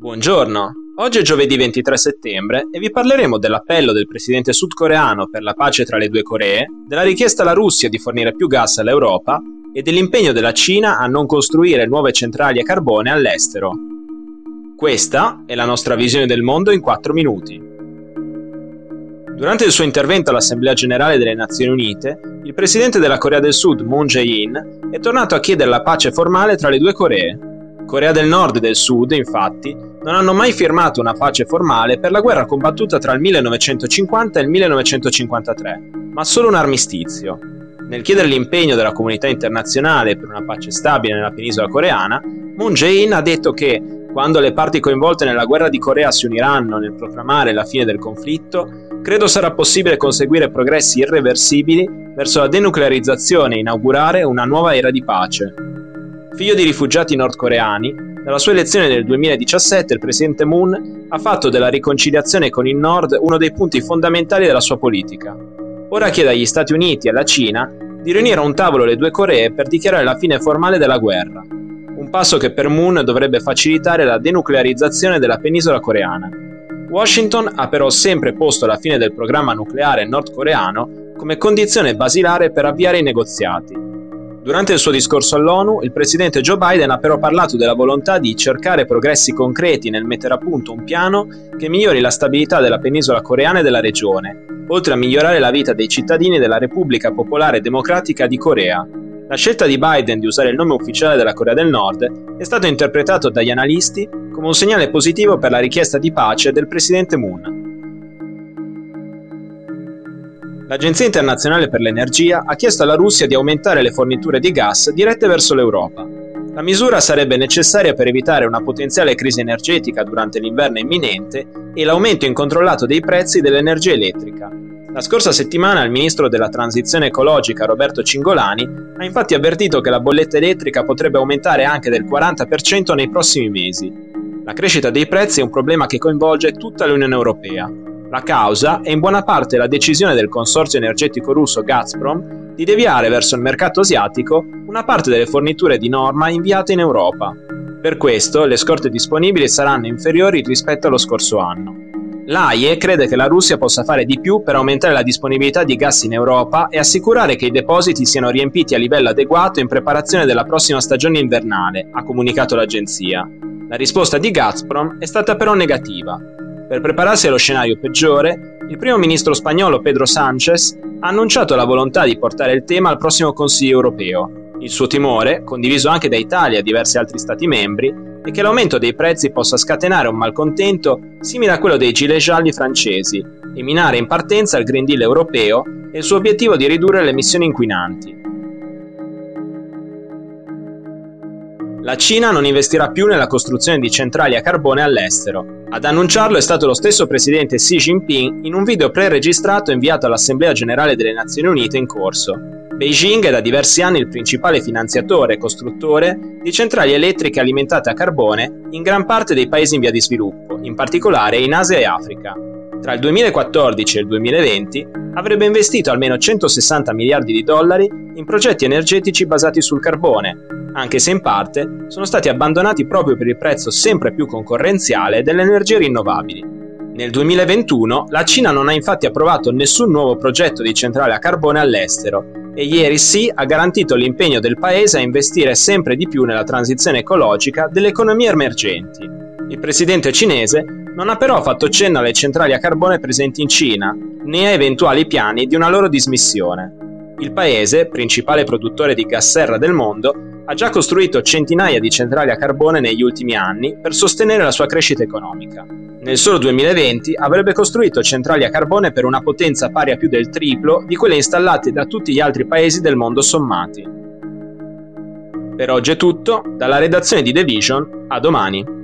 Buongiorno, oggi è giovedì 23 settembre e vi parleremo dell'appello del presidente sudcoreano per la pace tra le due Coree, della richiesta alla Russia di fornire più gas all'Europa e dell'impegno della Cina a non costruire nuove centrali a carbone all'estero. Questa è la nostra visione del mondo in 4 minuti. Durante il suo intervento all'Assemblea generale delle Nazioni Unite, il presidente della Corea del Sud, Moon Jae-in, è tornato a chiedere la pace formale tra le due Coree. Corea del Nord e del Sud, infatti, non hanno mai firmato una pace formale per la guerra combattuta tra il 1950 e il 1953, ma solo un armistizio. Nel chiedere l'impegno della comunità internazionale per una pace stabile nella penisola coreana, Moon Jae-in ha detto che quando le parti coinvolte nella guerra di Corea si uniranno nel proclamare la fine del conflitto, credo sarà possibile conseguire progressi irreversibili verso la denuclearizzazione e inaugurare una nuova era di pace. Figlio di rifugiati nordcoreani, dalla sua elezione nel 2017 il presidente Moon ha fatto della riconciliazione con il Nord uno dei punti fondamentali della sua politica. Ora chiede agli Stati Uniti e alla Cina di riunire a un tavolo le due Coree per dichiarare la fine formale della guerra, un passo che per Moon dovrebbe facilitare la denuclearizzazione della penisola coreana. Washington ha però sempre posto la fine del programma nucleare nordcoreano come condizione basilare per avviare i negoziati. Durante il suo discorso all'ONU, il presidente Joe Biden ha però parlato della volontà di cercare progressi concreti nel mettere a punto un piano che migliori la stabilità della penisola coreana e della regione, oltre a migliorare la vita dei cittadini della Repubblica Popolare Democratica di Corea. La scelta di Biden di usare il nome ufficiale della Corea del Nord è stato interpretato dagli analisti come un segnale positivo per la richiesta di pace del presidente Moon. l'Agenzia internazionale per l'energia ha chiesto alla Russia di aumentare le forniture di gas dirette verso l'Europa. La misura sarebbe necessaria per evitare una potenziale crisi energetica durante l'inverno imminente e l'aumento incontrollato dei prezzi dell'energia elettrica. La scorsa settimana il ministro della transizione ecologica Roberto Cingolani ha infatti avvertito che la bolletta elettrica potrebbe aumentare anche del 40% nei prossimi mesi. La crescita dei prezzi è un problema che coinvolge tutta l'Unione Europea la causa è in buona parte la decisione del consorzio energetico russo Gazprom di deviare verso il mercato asiatico una parte delle forniture di norma inviate in Europa. Per questo le scorte disponibili saranno inferiori rispetto allo scorso anno. L'AIE crede che la Russia possa fare di più per aumentare la disponibilità di gas in Europa e assicurare che i depositi siano riempiti a livello adeguato in preparazione della prossima stagione invernale, ha comunicato l'agenzia. La risposta di Gazprom è stata però negativa. Per prepararsi allo scenario peggiore, il primo ministro spagnolo Pedro Sánchez ha annunciato la volontà di portare il tema al prossimo Consiglio europeo. Il suo timore, condiviso anche da Italia e diversi altri Stati membri, è che l'aumento dei prezzi possa scatenare un malcontento simile a quello dei gilet gialli francesi e minare in partenza il Green Deal europeo e il suo obiettivo di ridurre le emissioni inquinanti. La Cina non investirà più nella costruzione di centrali a carbone all'estero. Ad annunciarlo è stato lo stesso presidente Xi Jinping in un video pre-registrato inviato all'Assemblea generale delle Nazioni Unite in corso. Beijing è da diversi anni il principale finanziatore e costruttore di centrali elettriche alimentate a carbone in gran parte dei paesi in via di sviluppo, in particolare in Asia e Africa. Tra il 2014 e il 2020 avrebbe investito almeno 160 miliardi di dollari in progetti energetici basati sul carbone, anche se in parte sono stati abbandonati proprio per il prezzo sempre più concorrenziale delle energie rinnovabili. Nel 2021 la Cina non ha infatti approvato nessun nuovo progetto di centrale a carbone all'estero e ieri sì ha garantito l'impegno del paese a investire sempre di più nella transizione ecologica delle economie emergenti. Il presidente cinese non ha però fatto cenno alle centrali a carbone presenti in Cina, né a eventuali piani di una loro dismissione. Il paese, principale produttore di gas serra del mondo, ha già costruito centinaia di centrali a carbone negli ultimi anni per sostenere la sua crescita economica. Nel solo 2020 avrebbe costruito centrali a carbone per una potenza pari a più del triplo di quelle installate da tutti gli altri paesi del mondo sommati. Per oggi è tutto, dalla redazione di The Vision, a domani.